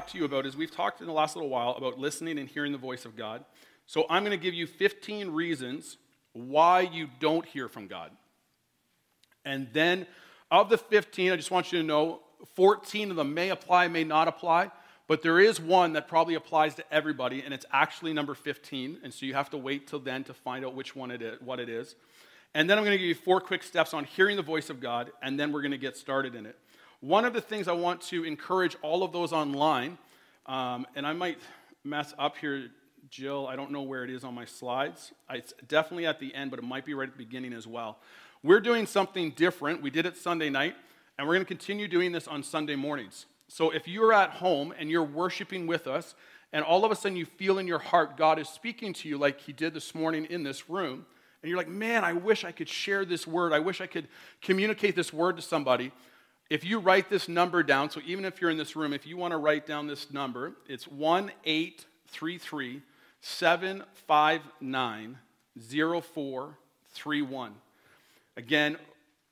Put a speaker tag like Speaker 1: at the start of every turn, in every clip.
Speaker 1: talk to you about is we've talked in the last little while about listening and hearing the voice of God. So I'm going to give you 15 reasons why you don't hear from God. And then of the 15, I just want you to know 14 of them may apply, may not apply, but there is one that probably applies to everybody, and it's actually number 15. And so you have to wait till then to find out which one it is, what it is. And then I'm going to give you four quick steps on hearing the voice of God, and then we're going to get started in it. One of the things I want to encourage all of those online, um, and I might mess up here, Jill, I don't know where it is on my slides. It's definitely at the end, but it might be right at the beginning as well. We're doing something different. We did it Sunday night, and we're going to continue doing this on Sunday mornings. So if you're at home and you're worshiping with us, and all of a sudden you feel in your heart God is speaking to you like He did this morning in this room, and you're like, man, I wish I could share this word. I wish I could communicate this word to somebody if you write this number down, so even if you're in this room, if you want to write down this number, it's 1833 759 0431. Again,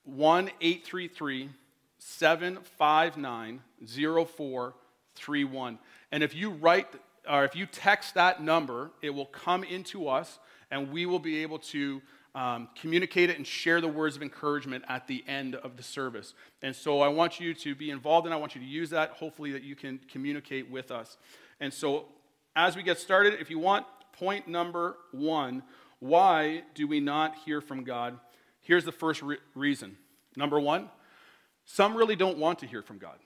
Speaker 1: 1833 759 0431. And if you write or if you text that number, it will come into us and we will be able to um, communicate it and share the words of encouragement at the end of the service. And so I want you to be involved and I want you to use that, hopefully, that you can communicate with us. And so as we get started, if you want point number one, why do we not hear from God? Here's the first re- reason. Number one, some really don't want to hear from God.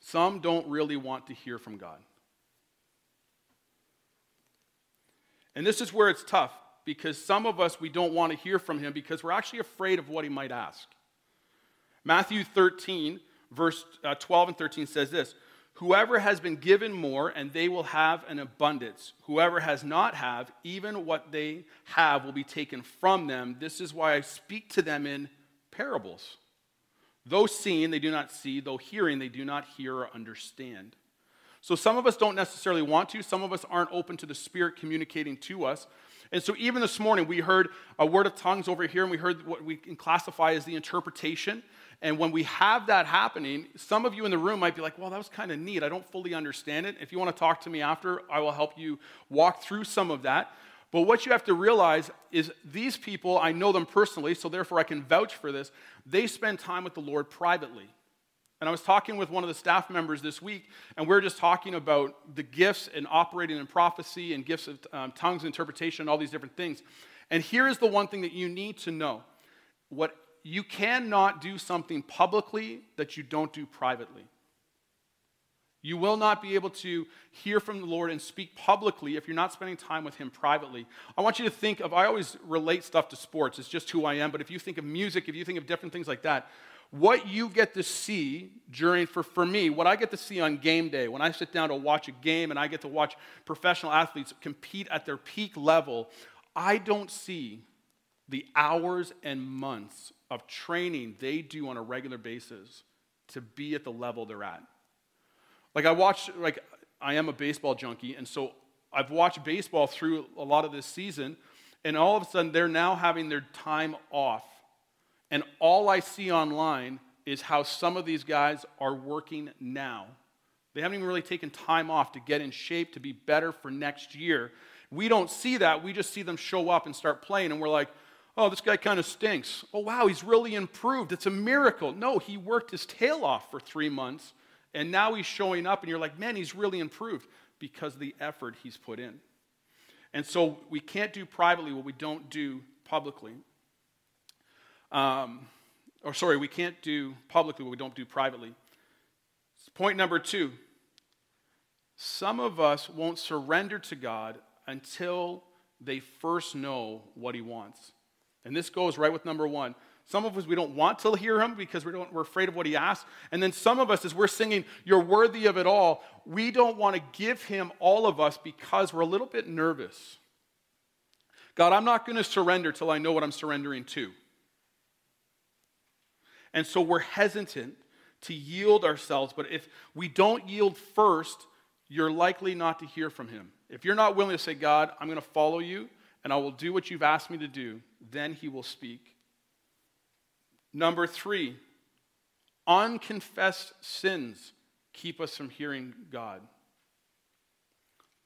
Speaker 1: Some don't really want to hear from God. And this is where it's tough because some of us, we don't want to hear from him because we're actually afraid of what he might ask. Matthew 13, verse uh, 12 and 13 says this Whoever has been given more, and they will have an abundance. Whoever has not have, even what they have will be taken from them. This is why I speak to them in parables. Though seeing, they do not see, though hearing, they do not hear or understand. So some of us don't necessarily want to, some of us aren't open to the Spirit communicating to us. And so even this morning, we heard a word of tongues over here, and we heard what we can classify as the interpretation. And when we have that happening, some of you in the room might be like, well, that was kind of neat. I don't fully understand it. If you want to talk to me after, I will help you walk through some of that. But what you have to realize is these people, I know them personally, so therefore I can vouch for this. They spend time with the Lord privately. And I was talking with one of the staff members this week, and we are just talking about the gifts and operating in prophecy and gifts of um, tongues, interpretation, all these different things. And here is the one thing that you need to know what you cannot do something publicly that you don't do privately. You will not be able to hear from the Lord and speak publicly if you're not spending time with Him privately. I want you to think of, I always relate stuff to sports, it's just who I am, but if you think of music, if you think of different things like that, what you get to see during, for, for me, what I get to see on game day, when I sit down to watch a game and I get to watch professional athletes compete at their peak level, I don't see the hours and months of training they do on a regular basis to be at the level they're at. Like I watch, like I am a baseball junkie, and so I've watched baseball through a lot of this season, and all of a sudden they're now having their time off and all I see online is how some of these guys are working now. They haven't even really taken time off to get in shape to be better for next year. We don't see that. We just see them show up and start playing, and we're like, oh, this guy kind of stinks. Oh, wow, he's really improved. It's a miracle. No, he worked his tail off for three months, and now he's showing up, and you're like, man, he's really improved because of the effort he's put in. And so we can't do privately what we don't do publicly. Um, or sorry, we can't do publicly what we don't do privately. Point number two some of us won't surrender to God until they first know what He wants. And this goes right with number one. Some of us, we don't want to hear him because we don't, we're afraid of what he asks. And then some of us, as we're singing, You're worthy of it all, we don't want to give him all of us because we're a little bit nervous. God, I'm not going to surrender till I know what I'm surrendering to. And so we're hesitant to yield ourselves. But if we don't yield first, you're likely not to hear from him. If you're not willing to say, God, I'm going to follow you and I will do what you've asked me to do, then he will speak. Number three, unconfessed sins keep us from hearing God.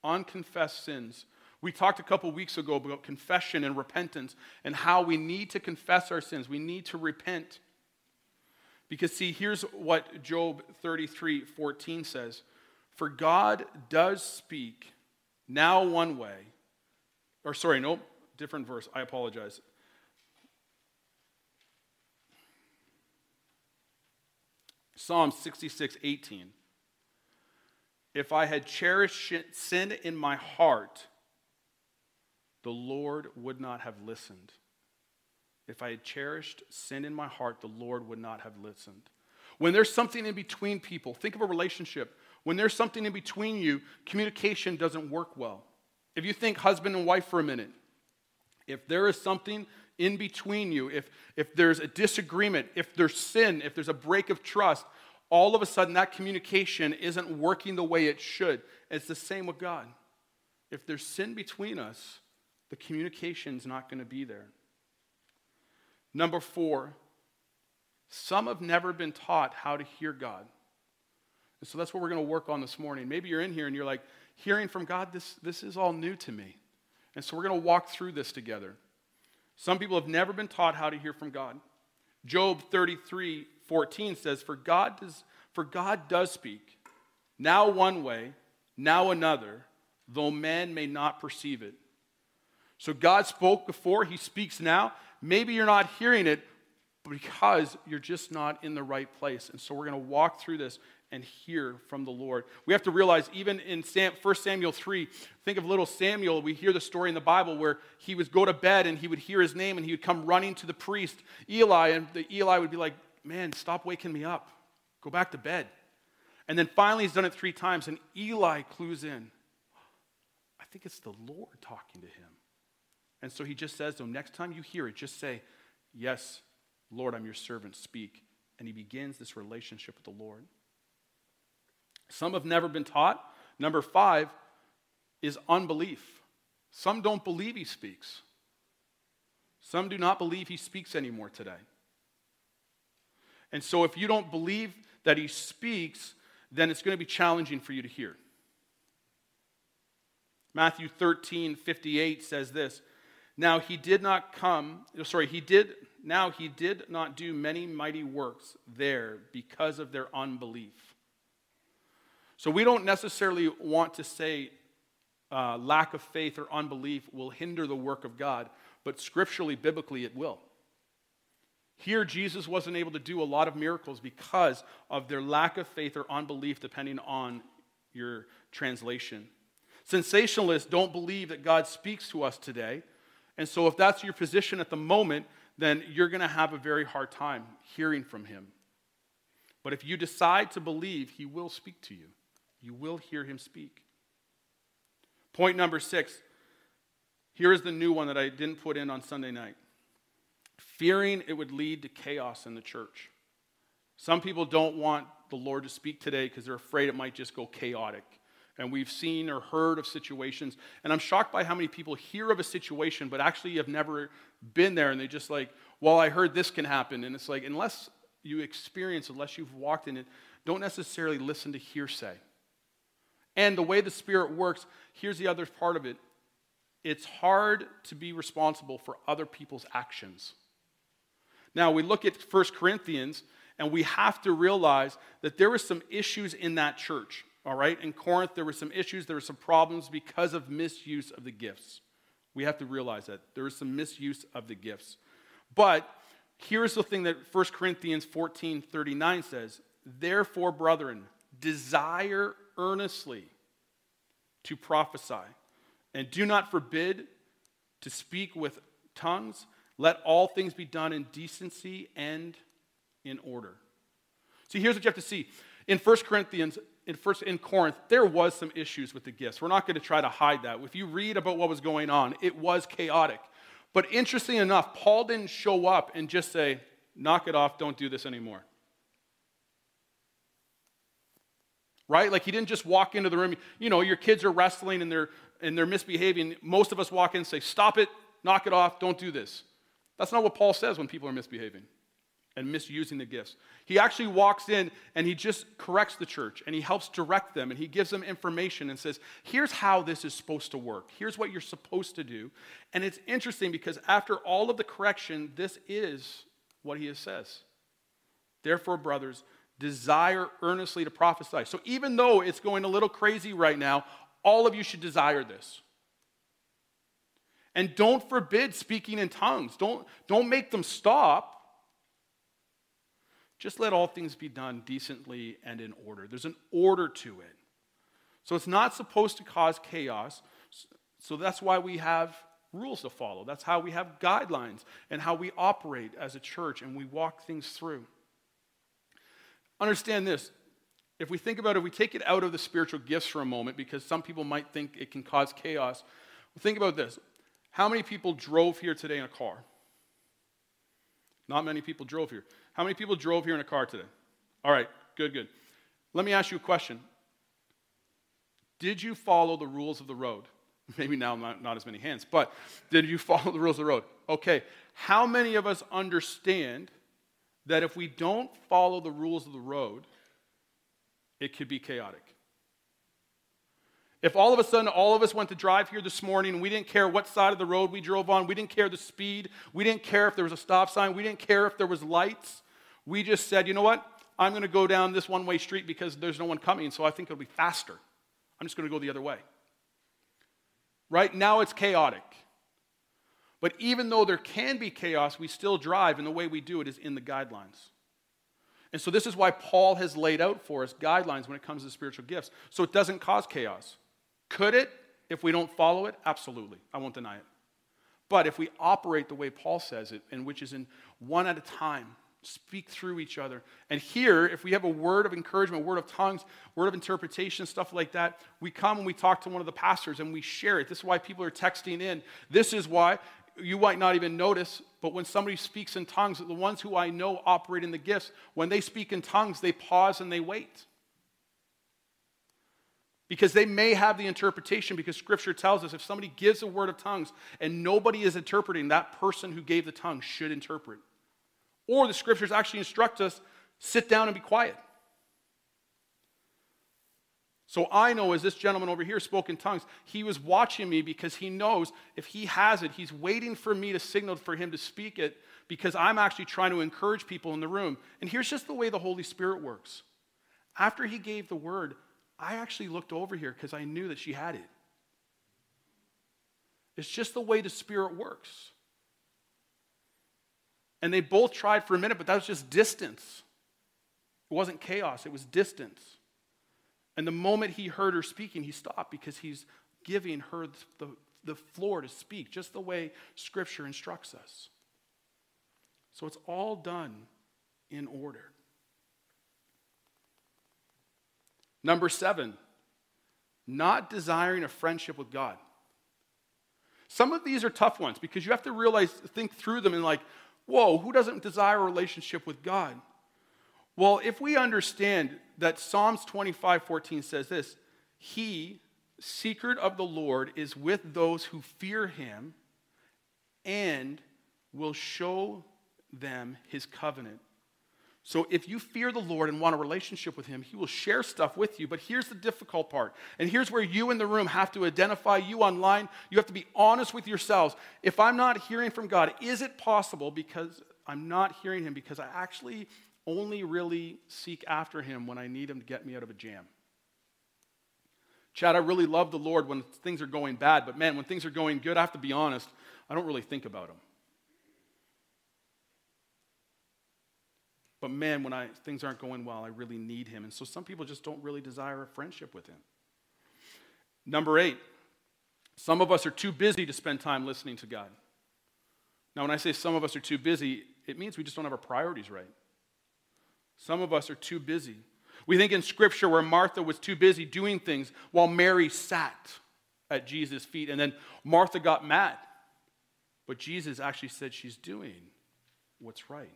Speaker 1: Unconfessed sins. We talked a couple weeks ago about confession and repentance and how we need to confess our sins. We need to repent. Because, see, here's what Job 33 14 says For God does speak now one way, or sorry, no, different verse. I apologize. Psalm 66 18. If I had cherished sin in my heart, the Lord would not have listened. If I had cherished sin in my heart, the Lord would not have listened. When there's something in between people, think of a relationship. When there's something in between you, communication doesn't work well. If you think husband and wife for a minute, if there is something in between you, if, if there's a disagreement, if there's sin, if there's a break of trust, all of a sudden that communication isn't working the way it should. It's the same with God. If there's sin between us, the communication's not going to be there. Number four, some have never been taught how to hear God. And so that's what we're going to work on this morning. Maybe you're in here and you're like, hearing from God, this, this is all new to me. And so we're going to walk through this together. Some people have never been taught how to hear from God. Job 33 14 says, For God does, for God does speak, now one way, now another, though man may not perceive it. So God spoke before, he speaks now. Maybe you're not hearing it because you're just not in the right place. And so we're going to walk through this and hear from the Lord. We have to realize, even in 1 Samuel 3, think of little Samuel. We hear the story in the Bible where he would go to bed and he would hear his name and he would come running to the priest, Eli, and the Eli would be like, Man, stop waking me up. Go back to bed. And then finally, he's done it three times, and Eli clues in. I think it's the Lord talking to him. And so he just says to him, Next time you hear it, just say, Yes, Lord, I'm your servant, speak. And he begins this relationship with the Lord. Some have never been taught. Number five is unbelief. Some don't believe he speaks. Some do not believe he speaks anymore today. And so, if you don't believe that he speaks, then it's going to be challenging for you to hear. Matthew 13, 58 says this Now he did not come, sorry, he did, now he did not do many mighty works there because of their unbelief. So we don't necessarily want to say uh, lack of faith or unbelief will hinder the work of God, but scripturally, biblically, it will. Here, Jesus wasn't able to do a lot of miracles because of their lack of faith or unbelief, depending on your translation. Cessationists don't believe that God speaks to us today. And so, if that's your position at the moment, then you're going to have a very hard time hearing from Him. But if you decide to believe, He will speak to you. You will hear him speak. Point number six here is the new one that I didn't put in on Sunday night fearing it would lead to chaos in the church. Some people don't want the Lord to speak today because they're afraid it might just go chaotic. And we've seen or heard of situations. And I'm shocked by how many people hear of a situation, but actually have never been there. And they just like, well, I heard this can happen. And it's like, unless you experience, unless you've walked in it, don't necessarily listen to hearsay. And the way the Spirit works, here's the other part of it it's hard to be responsible for other people's actions. Now, we look at 1 Corinthians, and we have to realize that there were some issues in that church, all right? In Corinth, there were some issues, there were some problems because of misuse of the gifts. We have to realize that. There was some misuse of the gifts. But here's the thing that 1 Corinthians 14 39 says Therefore, brethren, desire earnestly to prophesy, and do not forbid to speak with tongues, Let all things be done in decency and in order. See, here's what you have to see. In 1 Corinthians, in first in Corinth, there was some issues with the gifts. We're not going to try to hide that. If you read about what was going on, it was chaotic. But interesting enough, Paul didn't show up and just say, knock it off, don't do this anymore. Right? Like he didn't just walk into the room. You know, your kids are wrestling and they're and they're misbehaving. Most of us walk in and say, stop it, knock it off, don't do this. That's not what Paul says when people are misbehaving and misusing the gifts. He actually walks in and he just corrects the church and he helps direct them and he gives them information and says, here's how this is supposed to work. Here's what you're supposed to do. And it's interesting because after all of the correction, this is what he says. Therefore, brothers, desire earnestly to prophesy. So even though it's going a little crazy right now, all of you should desire this. And don't forbid speaking in tongues. Don't, don't make them stop. Just let all things be done decently and in order. There's an order to it. So it's not supposed to cause chaos. So that's why we have rules to follow. That's how we have guidelines and how we operate as a church and we walk things through. Understand this. If we think about it, if we take it out of the spiritual gifts for a moment, because some people might think it can cause chaos, think about this. How many people drove here today in a car? Not many people drove here. How many people drove here in a car today? All right, good, good. Let me ask you a question. Did you follow the rules of the road? Maybe now not, not as many hands, but did you follow the rules of the road? Okay. How many of us understand that if we don't follow the rules of the road, it could be chaotic? If all of a sudden all of us went to drive here this morning we didn't care what side of the road we drove on, we didn't care the speed, we didn't care if there was a stop sign, we didn't care if there was lights, we just said, you know what? I'm going to go down this one way street because there's no one coming, so I think it'll be faster. I'm just going to go the other way. Right now it's chaotic. But even though there can be chaos, we still drive, and the way we do it is in the guidelines. And so, this is why Paul has laid out for us guidelines when it comes to spiritual gifts, so it doesn't cause chaos. Could it if we don't follow it? Absolutely. I won't deny it. But if we operate the way Paul says it, and which is in one at a time, speak through each other. And here, if we have a word of encouragement, word of tongues, word of interpretation, stuff like that, we come and we talk to one of the pastors and we share it. This is why people are texting in. This is why you might not even notice, but when somebody speaks in tongues, the ones who I know operate in the gifts, when they speak in tongues, they pause and they wait because they may have the interpretation because scripture tells us if somebody gives a word of tongues and nobody is interpreting that person who gave the tongue should interpret or the scriptures actually instruct us sit down and be quiet so i know as this gentleman over here spoke in tongues he was watching me because he knows if he has it he's waiting for me to signal for him to speak it because i'm actually trying to encourage people in the room and here's just the way the holy spirit works after he gave the word I actually looked over here because I knew that she had it. It's just the way the Spirit works. And they both tried for a minute, but that was just distance. It wasn't chaos, it was distance. And the moment he heard her speaking, he stopped because he's giving her the, the floor to speak, just the way Scripture instructs us. So it's all done in order. Number seven, not desiring a friendship with God. Some of these are tough ones because you have to realize, think through them and like, whoa, who doesn't desire a relationship with God? Well, if we understand that Psalms 25 14 says this, He, secret of the Lord, is with those who fear Him and will show them His covenant. So if you fear the Lord and want a relationship with Him, He will share stuff with you. But here's the difficult part. And here's where you in the room have to identify you online. You have to be honest with yourselves. If I'm not hearing from God, is it possible because I'm not hearing Him because I actually only really seek after Him when I need Him to get me out of a jam? Chad, I really love the Lord when things are going bad, but man, when things are going good, I have to be honest, I don't really think about Him. But man, when I, things aren't going well, I really need him. And so some people just don't really desire a friendship with him. Number eight, some of us are too busy to spend time listening to God. Now, when I say some of us are too busy, it means we just don't have our priorities right. Some of us are too busy. We think in Scripture where Martha was too busy doing things while Mary sat at Jesus' feet, and then Martha got mad. But Jesus actually said she's doing what's right.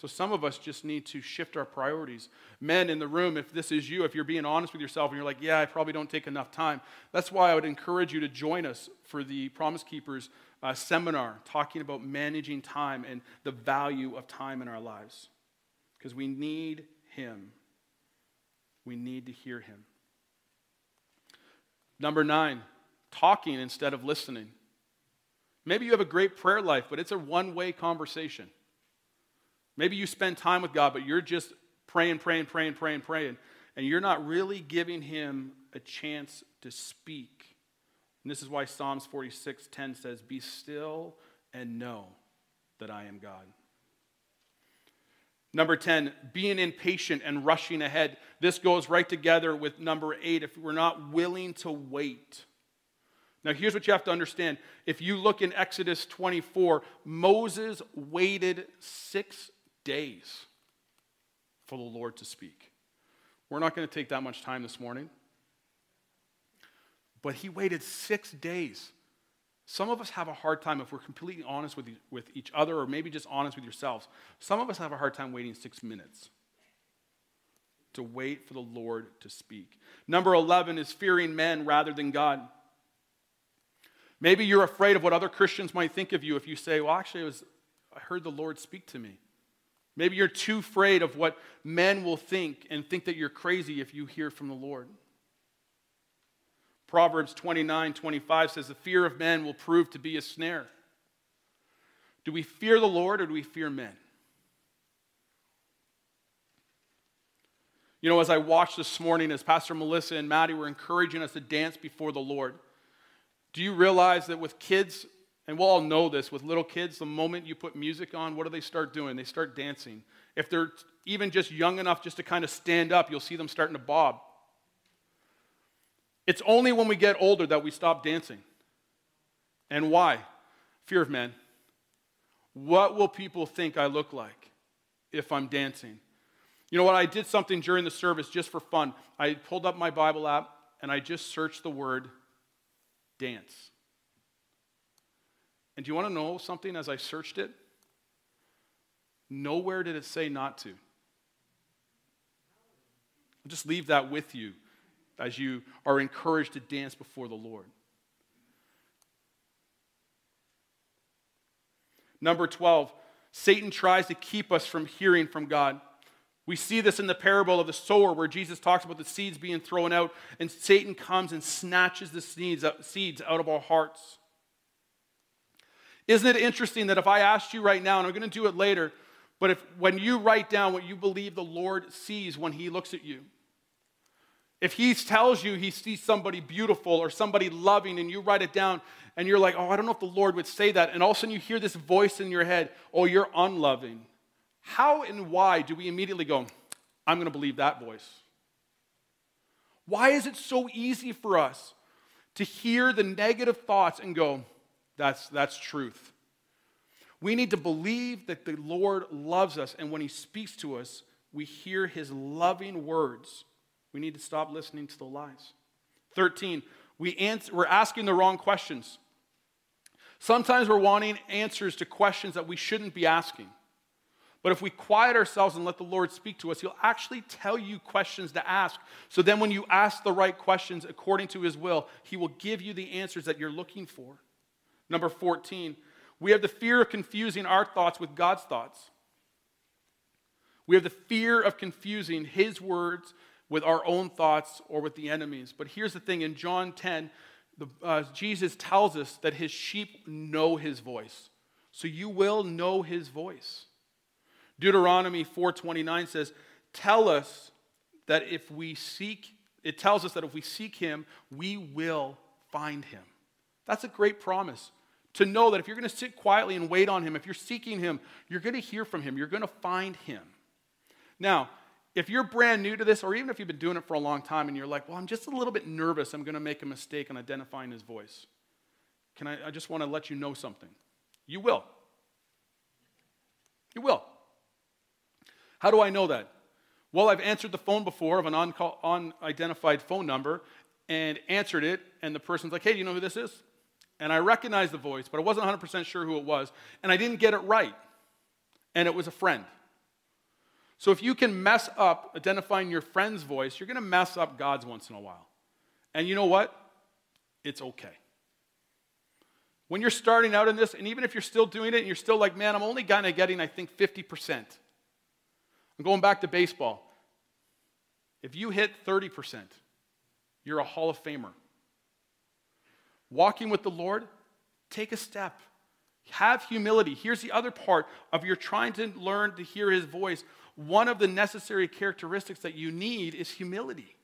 Speaker 1: So some of us just need to shift our priorities. Men in the room, if this is you, if you're being honest with yourself and you're like, yeah, I probably don't take enough time, that's why I would encourage you to join us for the Promise Keepers uh, seminar talking about managing time and the value of time in our lives. Because we need Him. We need to hear Him. Number nine, talking instead of listening. Maybe you have a great prayer life, but it's a one way conversation. Maybe you spend time with God, but you're just praying, praying, praying, praying, praying, and you're not really giving Him a chance to speak. And this is why Psalms 46:10 says, "Be still and know that I am God." Number 10, being impatient and rushing ahead. This goes right together with number 8 if we're not willing to wait. Now, here's what you have to understand. If you look in Exodus 24, Moses waited six days for the Lord to speak. We're not going to take that much time this morning. But he waited six days. Some of us have a hard time, if we're completely honest with, with each other, or maybe just honest with yourselves, some of us have a hard time waiting six minutes to wait for the Lord to speak. Number 11 is fearing men rather than God. Maybe you're afraid of what other Christians might think of you if you say, Well, actually, was, I heard the Lord speak to me. Maybe you're too afraid of what men will think and think that you're crazy if you hear from the Lord. Proverbs 29 25 says, The fear of men will prove to be a snare. Do we fear the Lord or do we fear men? You know, as I watched this morning, as Pastor Melissa and Maddie were encouraging us to dance before the Lord, do you realize that with kids, and we'll all know this, with little kids, the moment you put music on, what do they start doing? They start dancing. If they're even just young enough just to kind of stand up, you'll see them starting to bob. It's only when we get older that we stop dancing. And why? Fear of men. What will people think I look like if I'm dancing? You know what? I did something during the service just for fun. I pulled up my Bible app and I just searched the word dance. And do you want to know something as I searched it? Nowhere did it say not to. I'll just leave that with you as you are encouraged to dance before the Lord. Number 12, Satan tries to keep us from hearing from God. We see this in the parable of the sower, where Jesus talks about the seeds being thrown out, and Satan comes and snatches the seeds uh, out of our hearts. Isn't it interesting that if I asked you right now, and I'm going to do it later, but if when you write down what you believe the Lord sees when he looks at you, if he tells you he sees somebody beautiful or somebody loving and you write it down and you're like, oh, I don't know if the Lord would say that, and all of a sudden you hear this voice in your head, oh, you're unloving. How and why do we immediately go, I'm going to believe that voice? Why is it so easy for us to hear the negative thoughts and go, that's, that's truth? We need to believe that the Lord loves us, and when He speaks to us, we hear His loving words we need to stop listening to the lies. 13, we answer, we're asking the wrong questions. Sometimes we're wanting answers to questions that we shouldn't be asking. But if we quiet ourselves and let the Lord speak to us, He'll actually tell you questions to ask. So then, when you ask the right questions according to His will, He will give you the answers that you're looking for. Number 14, we have the fear of confusing our thoughts with God's thoughts. We have the fear of confusing His words with our own thoughts or with the enemies. But here's the thing in John 10, the, uh, Jesus tells us that his sheep know his voice. So you will know his voice. Deuteronomy 4:29 says, "Tell us that if we seek it tells us that if we seek him, we will find him." That's a great promise. To know that if you're going to sit quietly and wait on him, if you're seeking him, you're going to hear from him, you're going to find him. Now, if you're brand new to this, or even if you've been doing it for a long time and you're like, well, I'm just a little bit nervous, I'm going to make a mistake on identifying his voice, can I, I just want to let you know something. You will. You will. How do I know that? Well, I've answered the phone before of an unidentified phone number and answered it, and the person's like, hey, do you know who this is? And I recognized the voice, but I wasn't 100% sure who it was, and I didn't get it right. And it was a friend. So if you can mess up identifying your friend's voice, you're going to mess up God's once in a while. And you know what? It's okay. When you're starting out in this, and even if you're still doing it and you're still like, man, I'm only kind of getting, I think, 50%. I'm going back to baseball. If you hit 30%, you're a Hall of Famer. Walking with the Lord, take a step. Have humility. Here's the other part of your trying to learn to hear his voice. One of the necessary characteristics that you need is humility.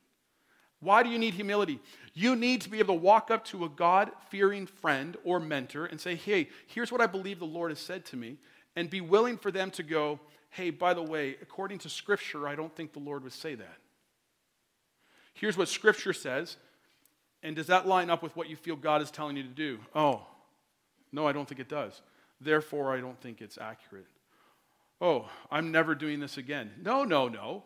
Speaker 1: Why do you need humility? You need to be able to walk up to a God fearing friend or mentor and say, Hey, here's what I believe the Lord has said to me, and be willing for them to go, Hey, by the way, according to Scripture, I don't think the Lord would say that. Here's what Scripture says, and does that line up with what you feel God is telling you to do? Oh, no, I don't think it does. Therefore, I don't think it's accurate. Oh, I'm never doing this again. No, no, no.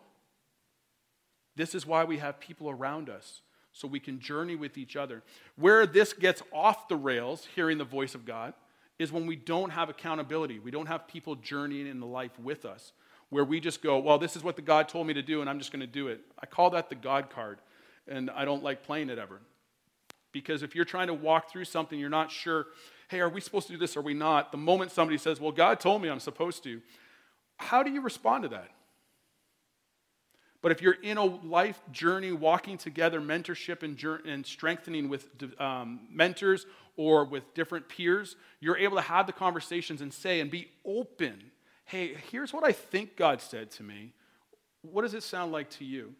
Speaker 1: This is why we have people around us, so we can journey with each other. Where this gets off the rails, hearing the voice of God, is when we don't have accountability. We don't have people journeying in the life with us, where we just go, well, this is what the God told me to do, and I'm just going to do it. I call that the God card, and I don't like playing it ever. Because if you're trying to walk through something, you're not sure, hey, are we supposed to do this? Are we not? The moment somebody says, well, God told me I'm supposed to, how do you respond to that? But if you're in a life journey, walking together, mentorship and, and strengthening with um, mentors or with different peers, you're able to have the conversations and say and be open. Hey, here's what I think God said to me. What does it sound like to you?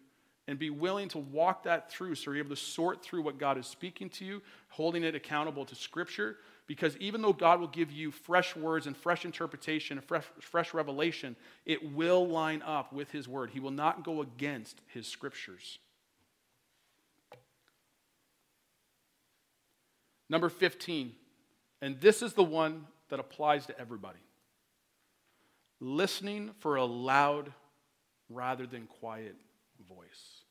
Speaker 1: And be willing to walk that through so you're able to sort through what God is speaking to you, holding it accountable to Scripture, because even though God will give you fresh words and fresh interpretation and fresh, fresh revelation, it will line up with His Word. He will not go against His Scriptures. Number 15, and this is the one that applies to everybody listening for a loud rather than quiet voice.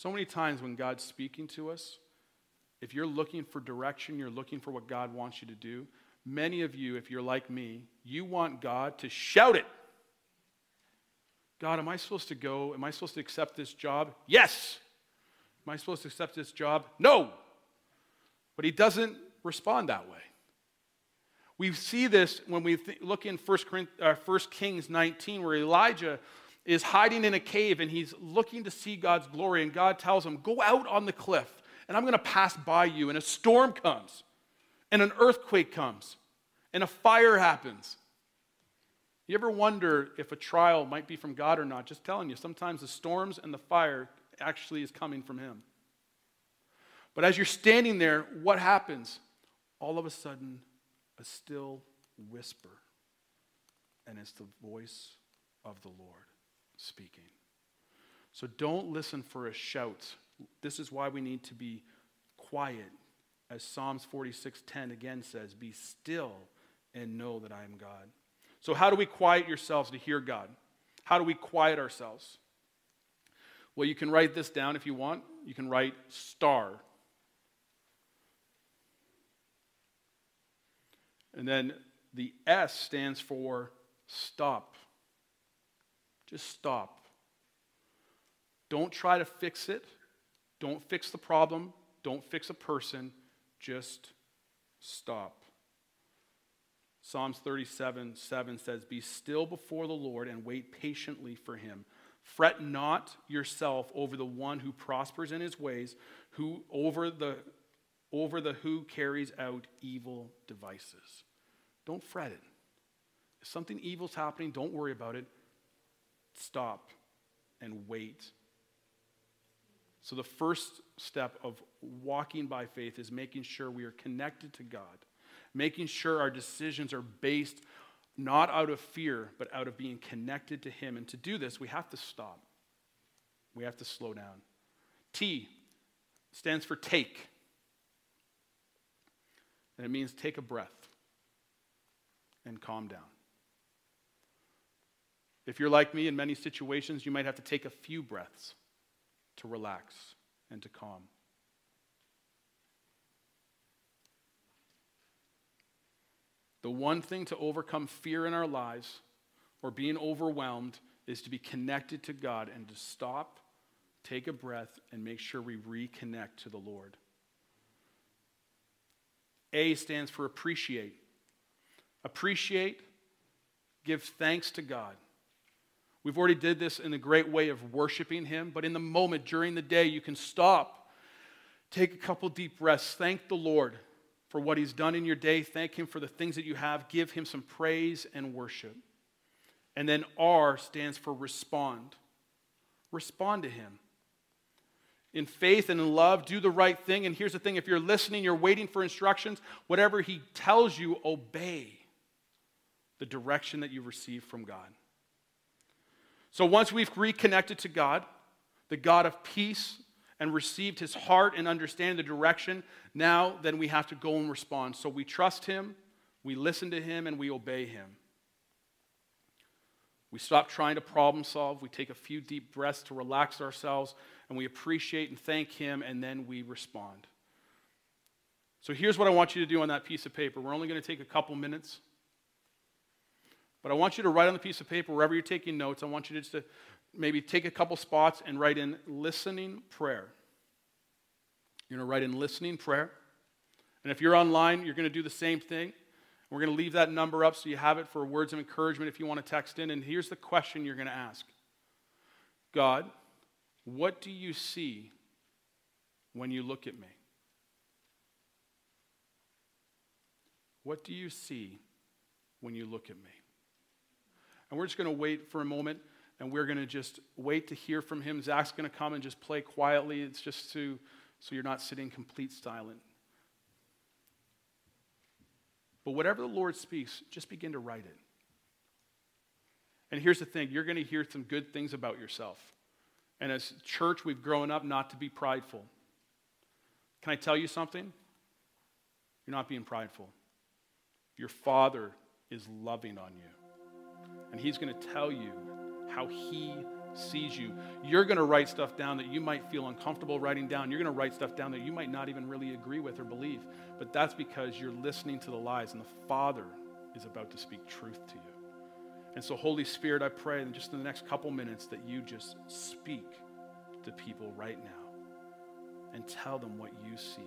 Speaker 1: So many times when God's speaking to us, if you're looking for direction, you're looking for what God wants you to do, many of you, if you're like me, you want God to shout it. God, am I supposed to go? Am I supposed to accept this job? Yes. Am I supposed to accept this job? No. But he doesn't respond that way. We see this when we th- look in 1, uh, 1 Kings 19, where Elijah is hiding in a cave and he's looking to see God's glory, and God tells him, Go out on the cliff and I'm going to pass by you, and a storm comes, and an earthquake comes, and a fire happens. You ever wonder if a trial might be from God or not? Just telling you, sometimes the storms and the fire actually is coming from Him. But as you're standing there, what happens? All of a sudden, a still whisper, and it's the voice of the Lord speaking. So don't listen for a shout this is why we need to be quiet. As Psalms 46:10 again says, "Be still and know that I am God." So how do we quiet yourselves to hear God? How do we quiet ourselves? Well, you can write this down if you want. You can write star. And then the S stands for stop. Just stop. Don't try to fix it. Don't fix the problem, don't fix a person, just stop. Psalms 37 7 says, Be still before the Lord and wait patiently for him. Fret not yourself over the one who prospers in his ways, who over the over the who carries out evil devices. Don't fret it. If something evil's happening, don't worry about it. Stop and wait so, the first step of walking by faith is making sure we are connected to God, making sure our decisions are based not out of fear, but out of being connected to Him. And to do this, we have to stop, we have to slow down. T stands for take, and it means take a breath. and calm down. If you're like me, in many situations, you might have to take a few breaths to relax and to calm. The one thing to overcome fear in our lives or being overwhelmed is to be connected to God and to stop, take a breath, and make sure we reconnect to the Lord. A stands for appreciate. Appreciate, give thanks to God. We've already did this in a great way of worshiping him, but in the moment during the day you can stop, take a couple deep breaths, thank the Lord for what he's done in your day, thank him for the things that you have, give him some praise and worship. And then R stands for respond. Respond to him. In faith and in love, do the right thing. And here's the thing if you're listening, you're waiting for instructions, whatever he tells you, obey the direction that you receive from God. So once we've reconnected to God, the God of peace, and received his heart and understand the direction, now then we have to go and respond. So we trust him, we listen to him, and we obey him. We stop trying to problem solve. We take a few deep breaths to relax ourselves, and we appreciate and thank Him, and then we respond. So here's what I want you to do on that piece of paper. We're only going to take a couple minutes. But I want you to write on the piece of paper, wherever you're taking notes, I want you to just to maybe take a couple spots and write in listening prayer. You're going to write in listening prayer. And if you're online, you're going to do the same thing. We're going to leave that number up so you have it for words of encouragement if you want to text in. And here's the question you're going to ask God, what do you see when you look at me? What do you see when you look at me? And we're just going to wait for a moment and we're going to just wait to hear from him. Zach's going to come and just play quietly. It's just to, so you're not sitting complete silent. But whatever the Lord speaks, just begin to write it. And here's the thing you're going to hear some good things about yourself. And as church, we've grown up not to be prideful. Can I tell you something? You're not being prideful. Your Father is loving on you. And He's going to tell you how He sees you. You're going to write stuff down that you might feel uncomfortable writing down. You're going to write stuff down that you might not even really agree with or believe. But that's because you're listening to the lies, and the Father is about to speak truth to you. And so, Holy Spirit, I pray in just in the next couple minutes that you just speak to people right now and tell them what you see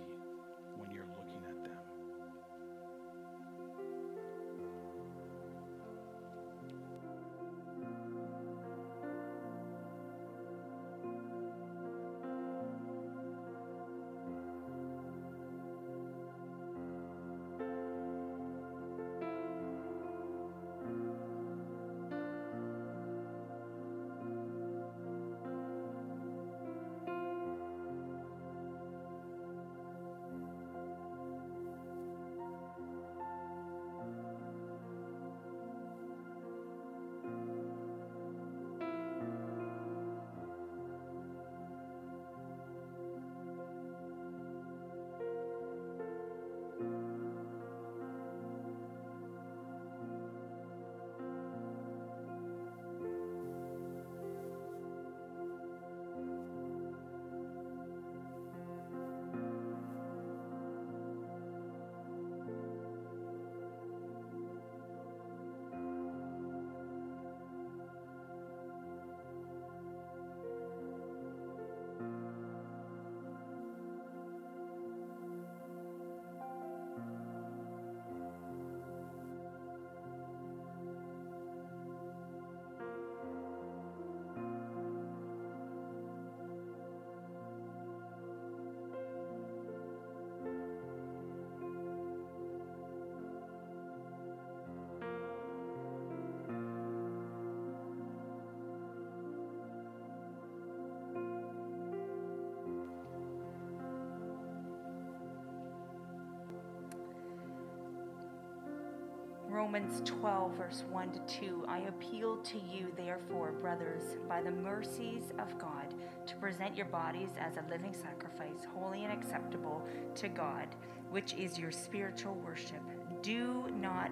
Speaker 2: Romans 12, verse 1 to 2. I appeal to you, therefore, brothers, by the mercies of God, to present your bodies as a living sacrifice, holy and acceptable to God, which is your spiritual worship. Do not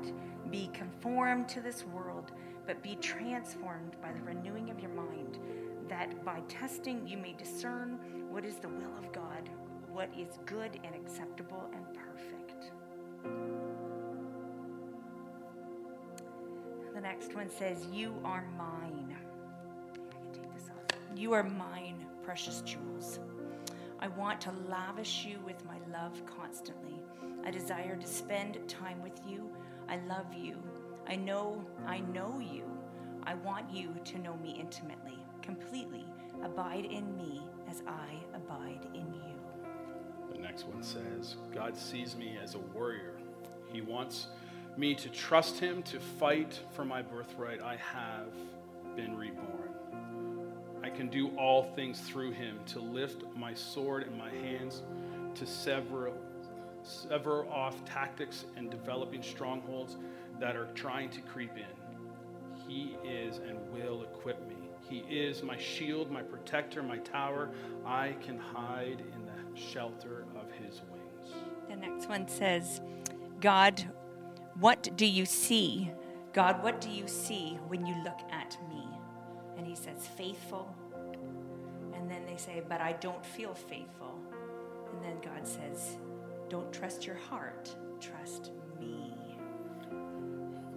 Speaker 2: be conformed to this world, but be transformed by the renewing of your mind, that by testing you may discern what is the will of God, what is good and acceptable and next one says, You are mine. You are mine, precious jewels. I want to lavish you with my love constantly. I desire to spend time with you. I love you. I know I know you. I want you to know me intimately, completely. Abide in me as I abide in you.
Speaker 1: The next one says, God sees me as a warrior. He wants me to trust him to fight for my birthright. I have been reborn. I can do all things through him to lift my sword in my hands, to sever, sever off tactics and developing strongholds that are trying to creep in. He is and will equip me. He is my shield, my protector, my tower. I can hide in the shelter of his wings.
Speaker 2: The next one says, God, what do you see? God, what do you see when you look at me? And he says, faithful. And then they say, but I don't feel faithful. And then God says, don't trust your heart, trust me.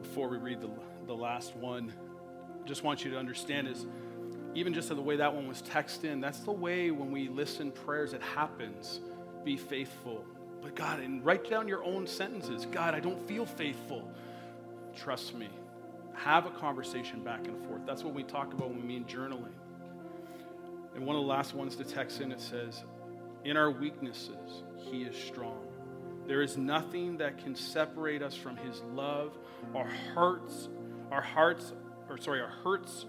Speaker 1: Before we read the, the last one, just want you to understand is even just the way that one was texted in, that's the way when we listen prayers, it happens. Be faithful. But God, and write down your own sentences. God, I don't feel faithful. Trust me. Have a conversation back and forth. That's what we talk about when we mean journaling. And one of the last ones to text in, it says, In our weaknesses, He is strong. There is nothing that can separate us from His love. Our hearts, our hearts, or sorry, our hurts,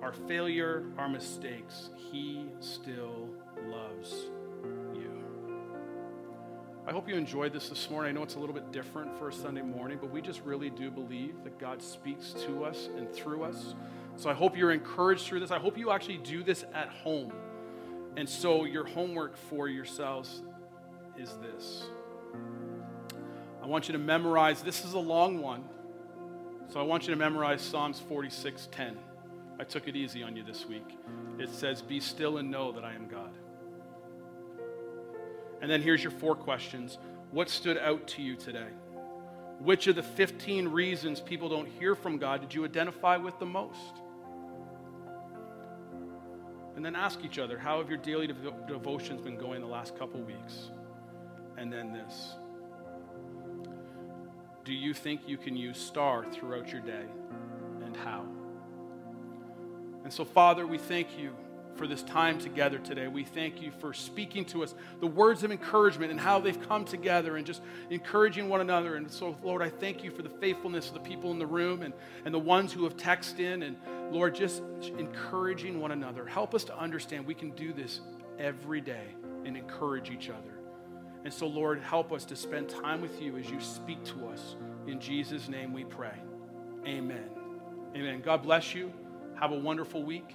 Speaker 1: our failure, our mistakes, He still loves. I hope you enjoyed this this morning. I know it's a little bit different for a Sunday morning, but we just really do believe that God speaks to us and through us. So I hope you're encouraged through this. I hope you actually do this at home. And so your homework for yourselves is this. I want you to memorize, this is a long one. So I want you to memorize Psalms 46:10. I took it easy on you this week. It says, Be still and know that I am God. And then here's your four questions What stood out to you today? Which of the 15 reasons people don't hear from God did you identify with the most? And then ask each other, How have your daily dev- devotions been going the last couple weeks? And then this Do you think you can use star throughout your day? And how? And so, Father, we thank you for this time together today. We thank you for speaking to us the words of encouragement and how they've come together and just encouraging one another. And so, Lord, I thank you for the faithfulness of the people in the room and, and the ones who have texted in. And, Lord, just encouraging one another. Help us to understand we can do this every day and encourage each other. And so, Lord, help us to spend time with you as you speak to us. In Jesus' name we pray. Amen. Amen. God bless you. Have a wonderful week.